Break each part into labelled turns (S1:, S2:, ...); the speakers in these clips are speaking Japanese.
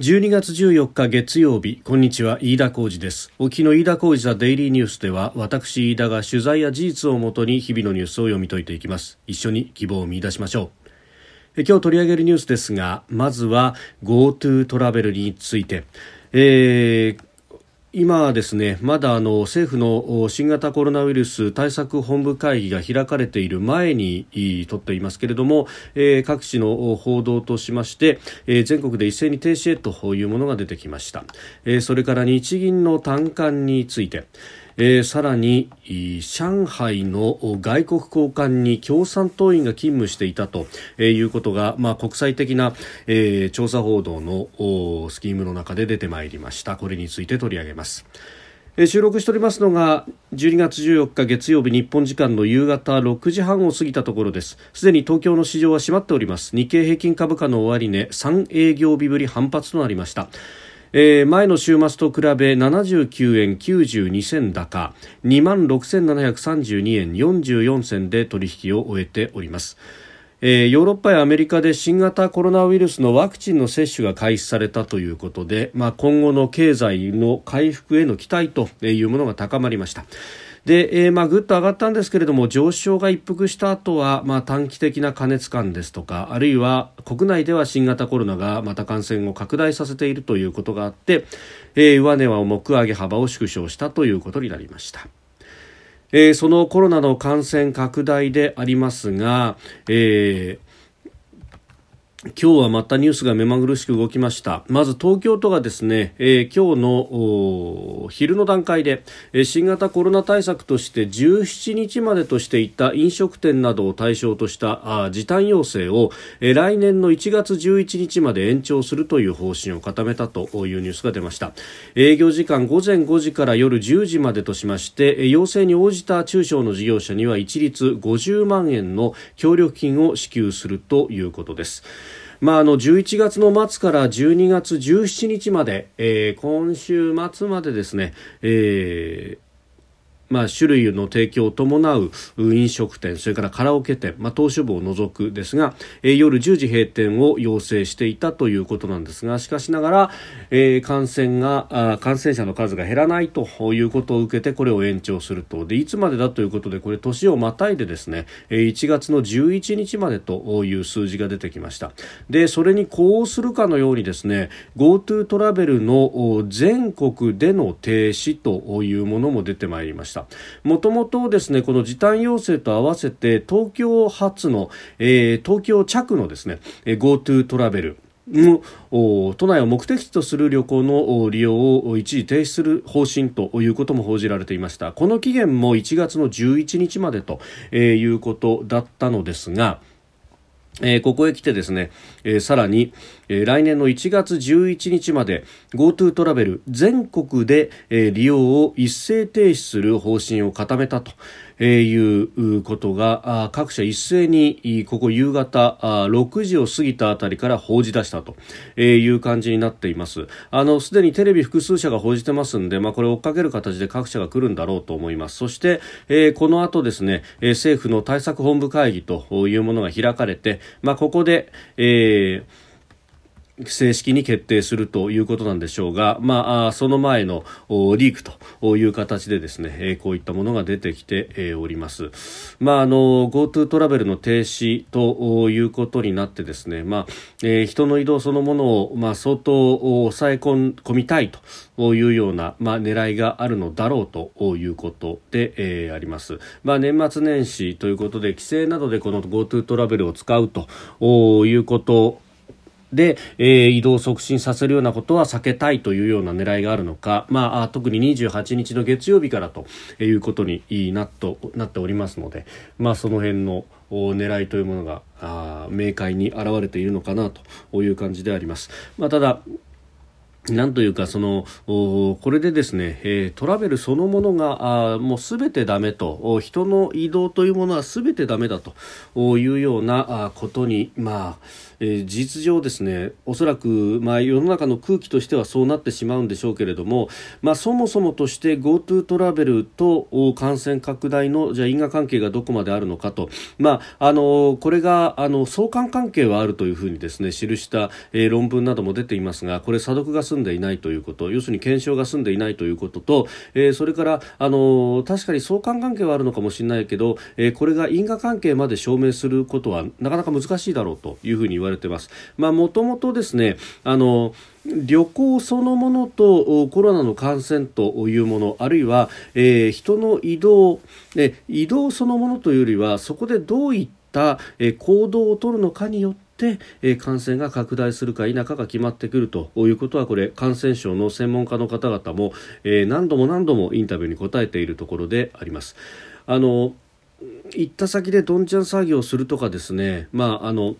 S1: 12月14日月曜日こんにちは飯田浩二です。沖の飯田浩二ザデイリーニュースでは私飯田が取材や事実をもとに日々のニュースを読み解いていきます。一緒に希望を見出しましょう。今日取り上げるニュースですがまずは GoTo トラベルについて、えー今ですね、まだあの政府の新型コロナウイルス対策本部会議が開かれている前にとっていますけれども、えー、各地の報道としまして、えー、全国で一斉に停止へというものが出てきました。えー、それから日銀の短観について、えー、さらに上海の外国交換に共産党員が勤務していたということが、まあ、国際的な、えー、調査報道のスキームの中で出てまいりました。これについて取り上げます。収録しておりますのが12月14日月曜日日本時間の夕方6時半を過ぎたところです。すでに東京の市場は閉まっております。日経平均株価の終値3営業日ぶり反発となりました。えー、前の週末と比べ79円92銭高2万6732円44銭で取引を終えております。えー、ヨーロッパやアメリカで新型コロナウイルスのワクチンの接種が開始されたということで、まあ、今後の経済の回復への期待というものが高まりました。で、えー、まあぐっと上がったんですけれども上昇が一服した後は、まあ、短期的な過熱感ですとかあるいは国内では新型コロナがまた感染を拡大させているということがあって、えー、上値は重く上げ幅を縮小したということになりました。えー、そのコロナの感染拡大でありますが、えー今日はまたニュースが目まぐるしく動きました。まず東京都がですね、えー、今日の昼の段階で、えー、新型コロナ対策として17日までとしていた飲食店などを対象としたあ時短要請を、えー、来年の1月11日まで延長するという方針を固めたというニュースが出ました。営業時間午前5時から夜10時までとしまして、要請に応じた中小の事業者には一律50万円の協力金を支給するということです。まあ、あの11月の末から12月17日まで、えー、今週末までですね、えーまあ、種類の提供を伴う飲食店、それからカラオケ店、まあ、島し部を除くですが、えー、夜10時閉店を要請していたということなんですが、しかしながら、えー、感染があ、感染者の数が減らないということを受けて、これを延長すると。で、いつまでだということで、これ年をまたいでですね、1月の11日までという数字が出てきました。で、それに呼応するかのようにですね、GoTo トラベルの全国での停止というものも出てまいりました。もともとですねこの時短要請と合わせて東京発の、えー、東京着のですね GoTo トラベルの都内を目的地とする旅行の利用を一時停止する方針ということも報じられていました。この期限も1月の11日までということだったのですがえー、ここへ来てですね、えー、さらに、えー、来年の1月11日まで GoTo トラベル全国で、え、利用を一斉停止する方針を固めたと。えいうことが各社一斉にここ夕方6時を過ぎたあたりから報じ出したという感じになっています。あのすでにテレビ複数社が報じてますんで、まあ、これを追っかける形で各社が来るんだろうと思います。そして、えー、この後ですね政府の対策本部会議というものが開かれて、まあ、ここで、えー正式に決定するということなんでしょうが、まあ、その前のリークという形でですね、こういったものが出てきております。まあ、あの、GoTo トラベルの停止ということになってですね、まあ、えー、人の移動そのものを、まあ、相当抑え込みたいというような、まあ、狙いがあるのだろうということで、えー、あります。まあ、年末年始ということで、規制などでこの GoTo トラベルを使うということで、えー、移動促進させるようなことは避けたいというような狙いがあるのか、まあ、特に28日の月曜日からということになっとなっておりますので、まあ、その辺の狙いというものがあ明快に現れているのかなという感じであります。まあ、ただなんというかそのこれでですね、えー、トラベルそのものがあもうすべてダメと人の移動というものはすべてダメだというようなことにまあえー、事実上ですねおそらく、まあ、世の中の空気としてはそうなってしまうんでしょうけれども、まあ、そもそもとして GoTo トラベルと感染拡大のじゃ因果関係がどこまであるのかと、まあ、あのこれがあの相関関係はあるというふうにですね記した、えー、論文なども出ていますがこれ査読が済んでいないということ要するに検証が済んでいないということと、えー、それからあの確かに相関関係はあるのかもしれないけど、えー、これが因果関係まで証明することはなかなか難しいだろうというふうに言われわれてます。まあ、もともとですねあの旅行そのものとコロナの感染というものあるいは、えー、人の移動、ね、移動そのものというよりはそこでどういった、え、行動をとるのかによってえ感染が拡大するか否かが決まってくるということはこれ感染症の専門家の方々も、え何度も何度もインタビューに答えているところであります。あの行った先でどんちゃん作業するとかですね、まああの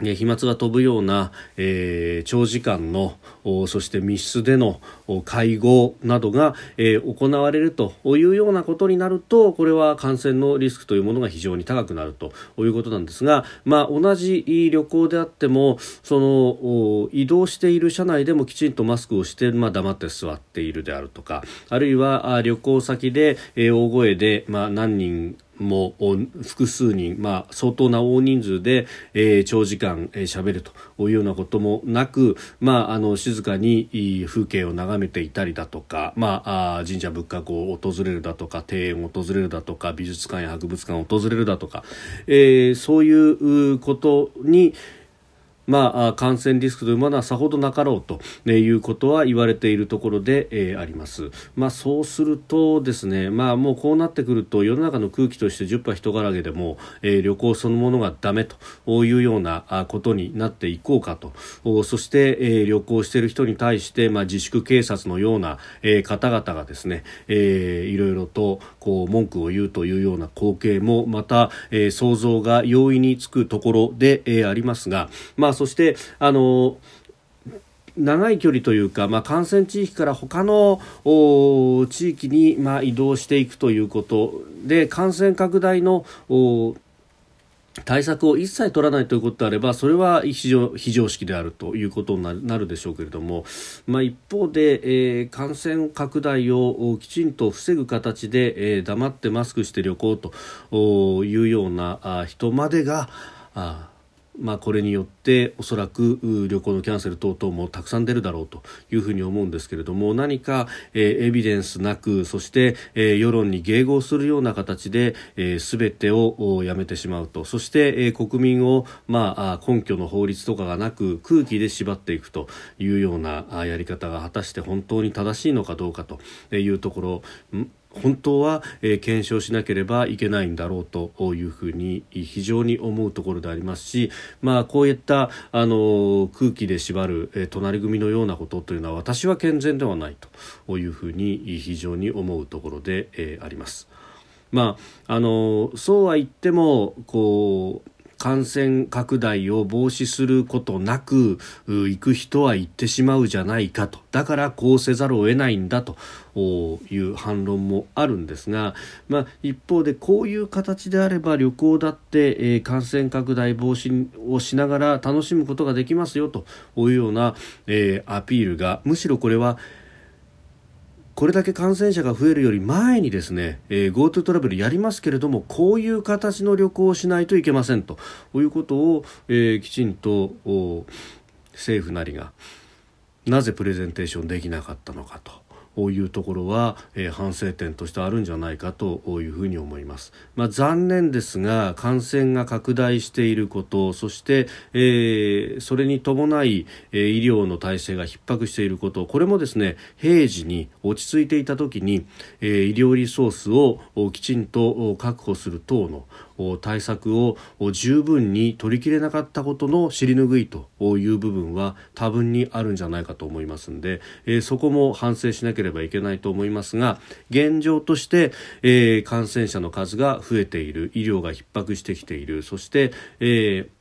S1: 飛沫が飛ぶような、えー、長時間のそして密室での会合などが、えー、行われるというようなことになるとこれは感染のリスクというものが非常に高くなるということなんですが、まあ、同じ旅行であってもその移動している車内でもきちんとマスクをして、まあ、黙って座っているであるとかあるいは旅行先で、えー、大声で、まあ、何人も複数人、まあ、相当な大人数で、えー、長時間喋、えー、るというようなこともなく、まあ、あの静かに風景を眺めていたりだとか、まあ、あ神社仏閣を訪れるだとか庭園を訪れるだとか美術館や博物館を訪れるだとか、えー、そういうことに、まあ、感染リスクというものはさほどなかろうということは言われているところで、えー、あります。まあ、そうするとですね、まあ、もうこうなってくると世の中の空気として10波人からげでも、えー、旅行そのものがダメというようなことになっていこうかとそして、えー、旅行している人に対して、まあ、自粛警察のような、えー、方々がですね、えー、いろいろとこう文句を言うというような光景もまた、えー、想像が容易につくところで、えー、ありますが、まあそしてあの長い距離というか、まあ、感染地域から他の地域に、まあ、移動していくということで感染拡大の対策を一切取らないということであればそれは非常非常識であるということになるでしょうけれども、まあ、一方で、えー、感染拡大をきちんと防ぐ形で、えー、黙ってマスクして旅行というような人までがあまあ、これによっておそらく旅行のキャンセル等々もたくさん出るだろうというふうに思うんですけれども何か、えー、エビデンスなくそして、えー、世論に迎合するような形で、えー、全てをやめてしまうと。そして、えー、国民を、まあ、根拠の法律とかがなく空気で縛っていくというようなやり方が果たして本当に正しいのかどうかというところ。本当は、え、検証しなければいけないんだろうというふうに非常に思うところでありますし、まあ、こういったあの空気で縛る、え、隣組のようなことというのは私は健全ではないというふうに非常に思うところで、え、あります。まあ、あのそうは言ってもこう感染拡大を防止することなく行く人は行ってしまうじゃないかと。だからこうせざるを得ないんだという反論もあるんですが、まあ、一方でこういう形であれば旅行だって、えー、感染拡大防止をしながら楽しむことができますよというような、えー、アピールがむしろこれはこれだけ感染者が増えるより前にですね、えー、GoTo トラベルやりますけれどもこういう形の旅行をしないといけませんということを、えー、きちんと政府なりがなぜプレゼンテーションできなかったのかと。いうところは、えー、反省点としてあるんじゃないかというふうに思います。まあ、残念ですが感染が拡大していることそして、えー、それに伴い、えー、医療の体制が逼迫していることこれもですね平時に落ち着いていた時に、えー、医療リソースをきちんと確保する等の対策を十分に取りきれなかったことの尻拭いという部分は多分にあるんじゃないかと思いますので、えー、そこも反省しなければいけないと思いますが現状として、えー、感染者の数が増えている医療が逼迫してきているそして、えー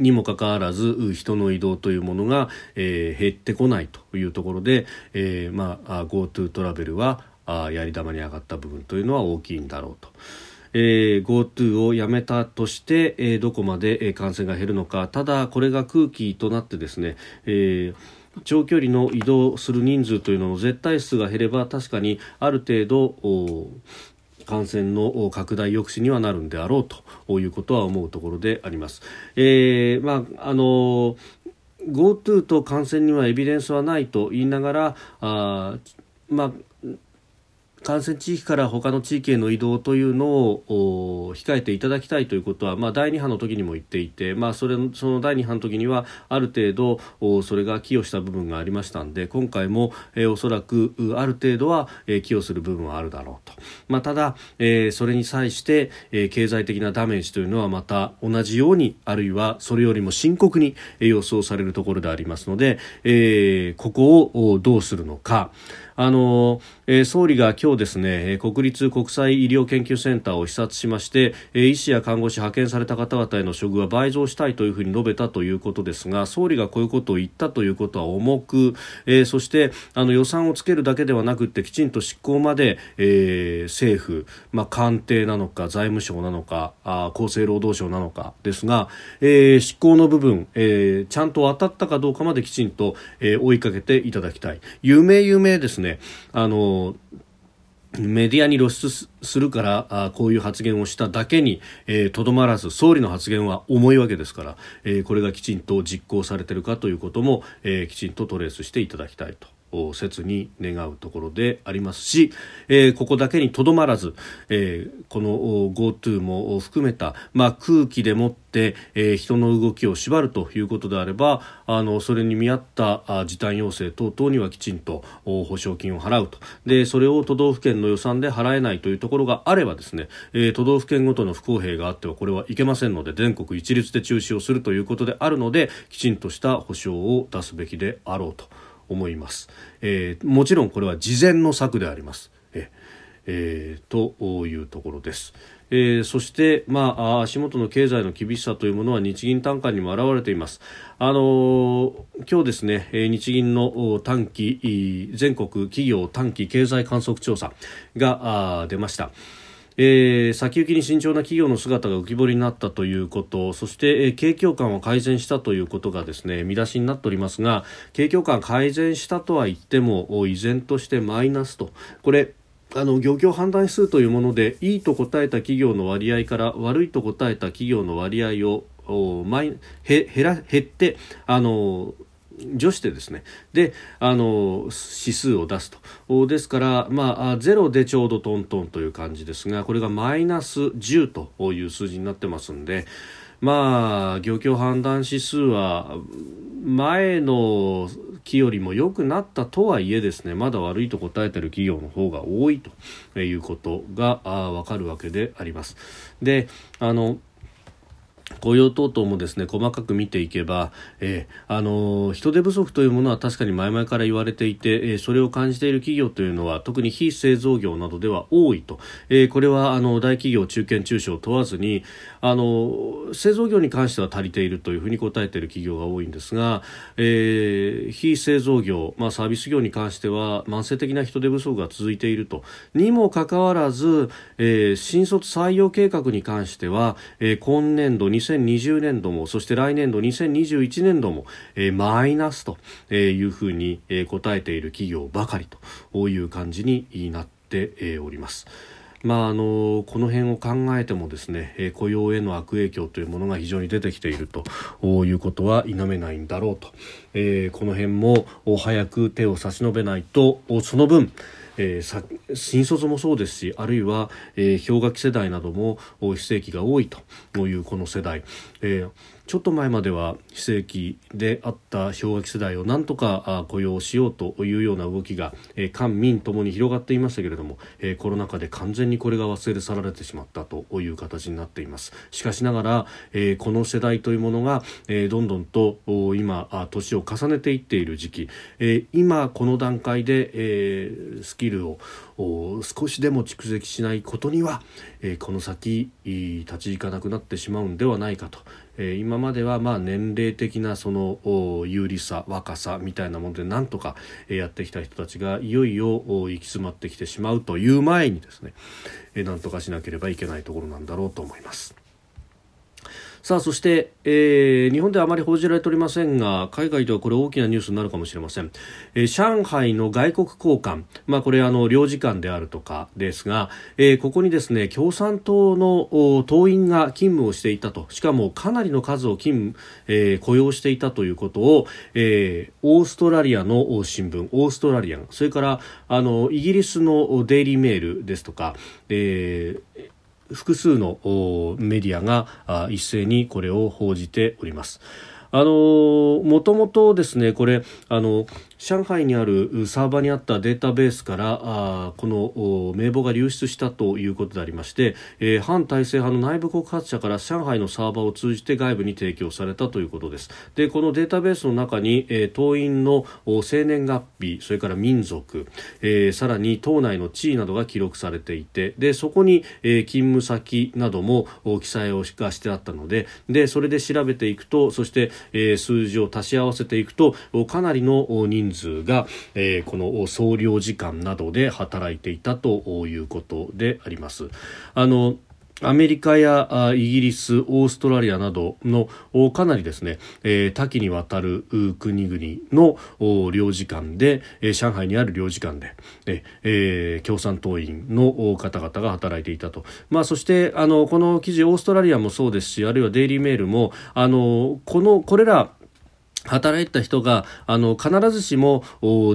S1: にもかかわらず人の移動というものが、えー、減ってこないというところで、えーまあ、GoTo トラベルはあやり玉に上がった部分というのは大きいんだろうと。えー、GoTo をやめたとして、えー、どこまで感染が減るのかただこれが空気となってですね、えー長距離の移動する人数というのの絶対数が減れば確かにある程度感染の拡大抑止にはなるんであろうということは思うところであります。えー、まああの GoTo と感染にはエビデンスはないと言いながらあまあ感染地域から他の地域への移動というのを控えていただきたいということは、まあ、第2波の時にも言っていて、まあ、それその第2波の時にはある程度それが寄与した部分がありましたので今回も、えー、おそらくある程度は、えー、寄与する部分はあるだろうと、まあ、ただ、えー、それに際して、えー、経済的なダメージというのはまた同じようにあるいはそれよりも深刻に予想されるところでありますので、えー、ここをどうするのか。あの、えー、総理が今日ですね国立国際医療研究センターを視察しまして、えー、医師や看護師派遣された方々への処遇は倍増したいというふうに述べたということですが総理がこういうことを言ったということは重く、えー、そしてあの予算をつけるだけではなくてきちんと執行まで、えー、政府、まあ、官邸なのか財務省なのかあ厚生労働省なのかですが、えー、執行の部分、えー、ちゃんと当たったかどうかまできちんと、えー、追いかけていただきたい。有名有名ですねねあのメディアに露出するからこういう発言をしただけにとど、えー、まらず総理の発言は重いわけですから、えー、これがきちんと実行されているかということも、えー、きちんとトレースしていただきたいと。切に願うところでありますし、えー、ここだけにとどまらず、えー、この GoTo も含めた、まあ、空気でもって、えー、人の動きを縛るということであればあのそれに見合った時短要請等々にはきちんと保証金を払うとでそれを都道府県の予算で払えないというところがあればですね、え、都道府県ごとの不公平があってはこれはいけませんので全国一律で中止をするということであるのできちんとした保証を出すべきであろうと。思います、えー、もちろんこれは事前の策でありますええー、というところです。えー、そして、まあ、足元の経済の厳しさというものは日銀単価にも表れています。あのー、今日ですね、日銀の短期全国企業短期経済観測調査が出ました。えー、先行きに慎重な企業の姿が浮き彫りになったということそして、えー、景況感を改善したということがですね見出しになっておりますが景況感改善したとは言っても依然としてマイナスと。これあの漁業判断指数というものでいいと答えた企業の割合から悪いと答えた企業の割合をへ減ら減ってあの除してですねであの指数を出すとですからまあゼロでちょうどトントンという感じですがこれがマイナス10という数字になってますんでまあ漁協判断指数は前の期よりも良くなったとはいえですねまだ悪いと答えている企業の方が多いということがわかるわけであります。であの雇用等々もですね細かく見ていけば、えー、あの人手不足というものは確かに前々から言われていて、えー、それを感じている企業というのは特に非製造業などでは多いと、えー、これはあの大企業中堅中小問わずにあの製造業に関しては足りているというふうに答えている企業が多いんですが、えー、非製造業、まあ、サービス業に関しては慢性的な人手不足が続いていると。にもかかわらず、えー、新卒採用計画に関しては、えー、今年度2020年度もそして来年度2021年度も、えー、マイナスというふうに、えー、答えている企業ばかりという感じになっております。まあ、あのこの辺を考えてもですね、え雇用への悪影響というものが非常に出てきているということは否めないんだろうと、えー、この辺も早く手を差し伸べないとその分えー、新卒もそうですしあるいは、えー、氷河期世代なども非正規が多いというこの世代、えーちょっと前までは非正規であった氷河期世代をなんとか雇用しようというような動きが、官民ともに広がっていましたけれども、コロナ禍で完全にこれが忘れ去られてしまったという形になっています。しかしながら、この世代というものが、どんどんと今年を重ねていっている時期、今この段階で、スキルを少しでも蓄積しないことには、この先立ち行かなくなってしまうんではないかと。え、今まではまあ年齢的なその有利さ若さみたいなものでなんとかやってきた人たちがいよいよ行き詰まってきてしまうという前にですね、えー、なんとかしなければいけないところなんだろうと思います。さあそして、えー、日本ではあまり報じられておりませんが海外ではこれ大きなニュースになるかもしれません、えー、上海の外国交換、まあ、これあの領事館であるとかですが、えー、ここにですね共産党の党員が勤務をしていたと。しかもかなりの数を勤務、えー、雇用していたということを、えー、オーストラリアの新聞オーストラリアン。それからあのイギリスのデイリーメールですとか、えー複数のメディアが一斉にこれを報じております。あのもともとですねこれあの上海にあるサーバーにあったデータベースからあこの名簿が流出したということでありまして、えー、反体制派の内部告発者から上海のサーバーを通じて外部に提供されたということです。でこのデータベースの中に、えー、党員の生年月日それから民族、えー、さらに党内の地位などが記録されていてでそこに、え、勤務先なども記載をがしてあったのででそれで調べていくとそして、えー、数字を足し合わせていくとかなりの人数が、えー、この総領事館などで働いていたということであります。あのアメリカやイギリス、オーストラリアなどのかなりですね、えー、多岐にわたる国々の領事館で、えー、上海にある領事館で、えー、共産党員の方々が働いていたと。まあ、そしてあのこの記事オーストラリアもそうですし、あるいはデイリーメールもあのこのこれら働いた人があの必ずしも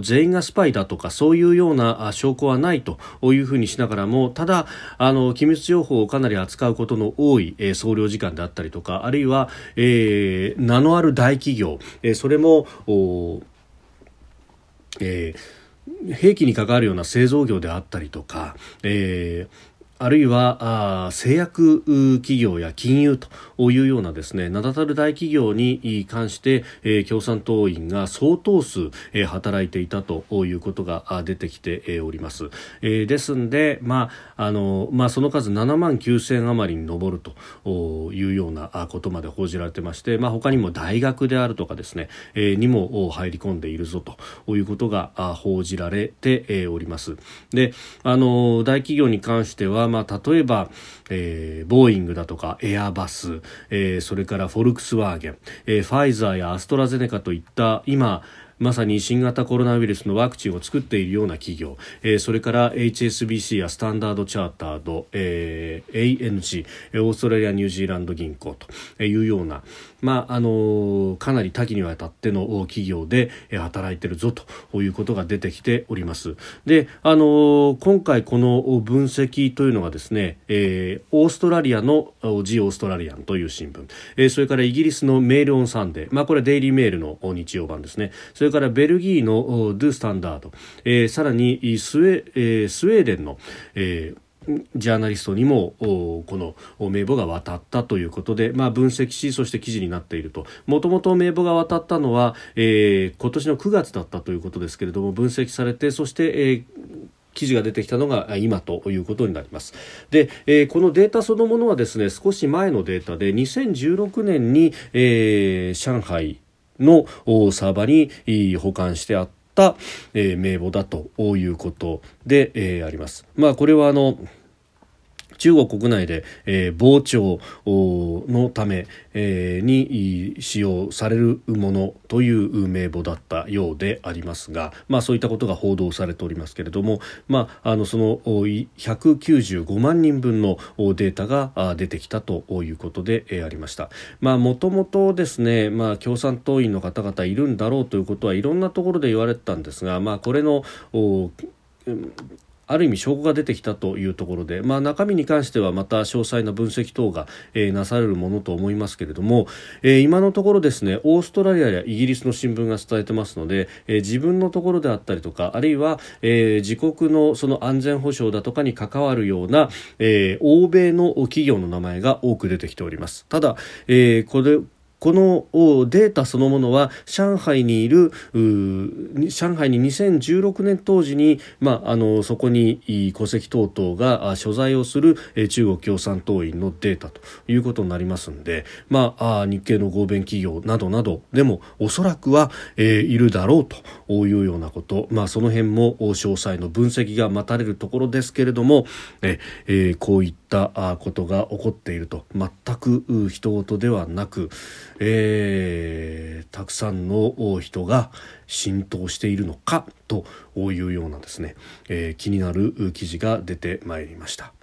S1: 全員がスパイだとかそういうような証拠はないというふうにしながらもただあの機密情報をかなり扱うことの多い、えー、総領事館であったりとかあるいは、えー、名のある大企業、えー、それもおえー、兵器に関わるような製造業であったりとか、えーあるいは製薬企業や金融というようなですね名だたる大企業に関して、えー、共産党員が相当数、えー、働いていたということが出てきております。えー、ですんで、まああのまあ、その数7万9000余りに上るというようなことまで報じられてまして、まあ、他にも大学であるとかですね、えー、にも入り込んでいるぞということが報じられております。であの大企業に関してはまあ、例えば、えー、ボーイングだとかエアバス、えー、それからフォルクスワーゲン、えー、ファイザーやアストラゼネカといった今まさに新型コロナウイルスのワクチンを作っているような企業、えー、それから HSBC やスタンダードチャータード、えー、ANG オーストラリア・ニュージーランド銀行というような、まああのかなり多岐にわたっての企業で働いているぞということが出てきております。で、あの今回この分析というのがですね、えー、オーストラリアのジ・オーストラリアンという新聞、えー、それからイギリスのメール・オン・サンデー、まあ、これはデイリーメールの日曜版ですね。それからベルギーのドゥ・スタンダード、えー、さらにスウェ,、えー、スウェーデンの、えージャーナリストにもこの名簿が渡ったということで、まあ、分析しそして記事になっているともともと名簿が渡ったのは、えー、今年の9月だったということですけれども分析されてそして、えー記事が出てきたのが今ということになります。で、えー、このデータそのものはですね、少し前のデータで2016年に、えー、上海のサーバーに保管してあった、え、名簿だということで、え、あります。まあこれはあの中国国内で、えー、傍聴のため、えー、に使用されるものという名簿だったようでありますが、まあ、そういったことが報道されておりますけれども、まあ、あのその195万人分のデータが出てきたということで、ありました。もともとですね、共産党員の方々いるんだろうということはいろんなところで言われてたんですが、まあ、これのある意味証拠が出てきたというところで、まあ、中身に関してはまた詳細な分析等が、えー、なされるものと思いますけれども、えー、今のところですねオーストラリアやイギリスの新聞が伝えてますので、えー、自分のところであったりとかあるいは、え、自国のその安全保障だとかに関わるような、え、欧米の企業の名前が多く出てきております。ただ、え、これこのデータそのものは上海にいる上海に2016年当時に、まあ、あのそこに戸籍等々が所在をする中国共産党員のデータということになりますんで、まあ、日系の合弁企業などなどでもおそらくは、えー、いるだろうというようなこと、まあ、その辺も詳細の分析が待たれるところですけれども、えー、こういったったことが起こっていると全く人事ではなく、えー、たくさんの人が浸透しているのかというようなですね、えー、気になる記事が出てまいりました。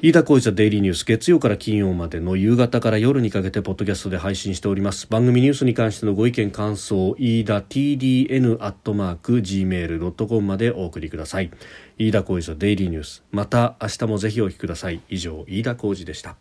S1: 飯田浩司ザデイリーニュース月曜から金曜までの夕方から夜にかけてポッドキャストで配信しております。番組ニュースに関してのご意見感想飯田 TDN アットマーク Gmail.com までお送りください。飯田浩司ザデイリーニュース。また明日もぜひお聞きください。以上飯田浩司でした。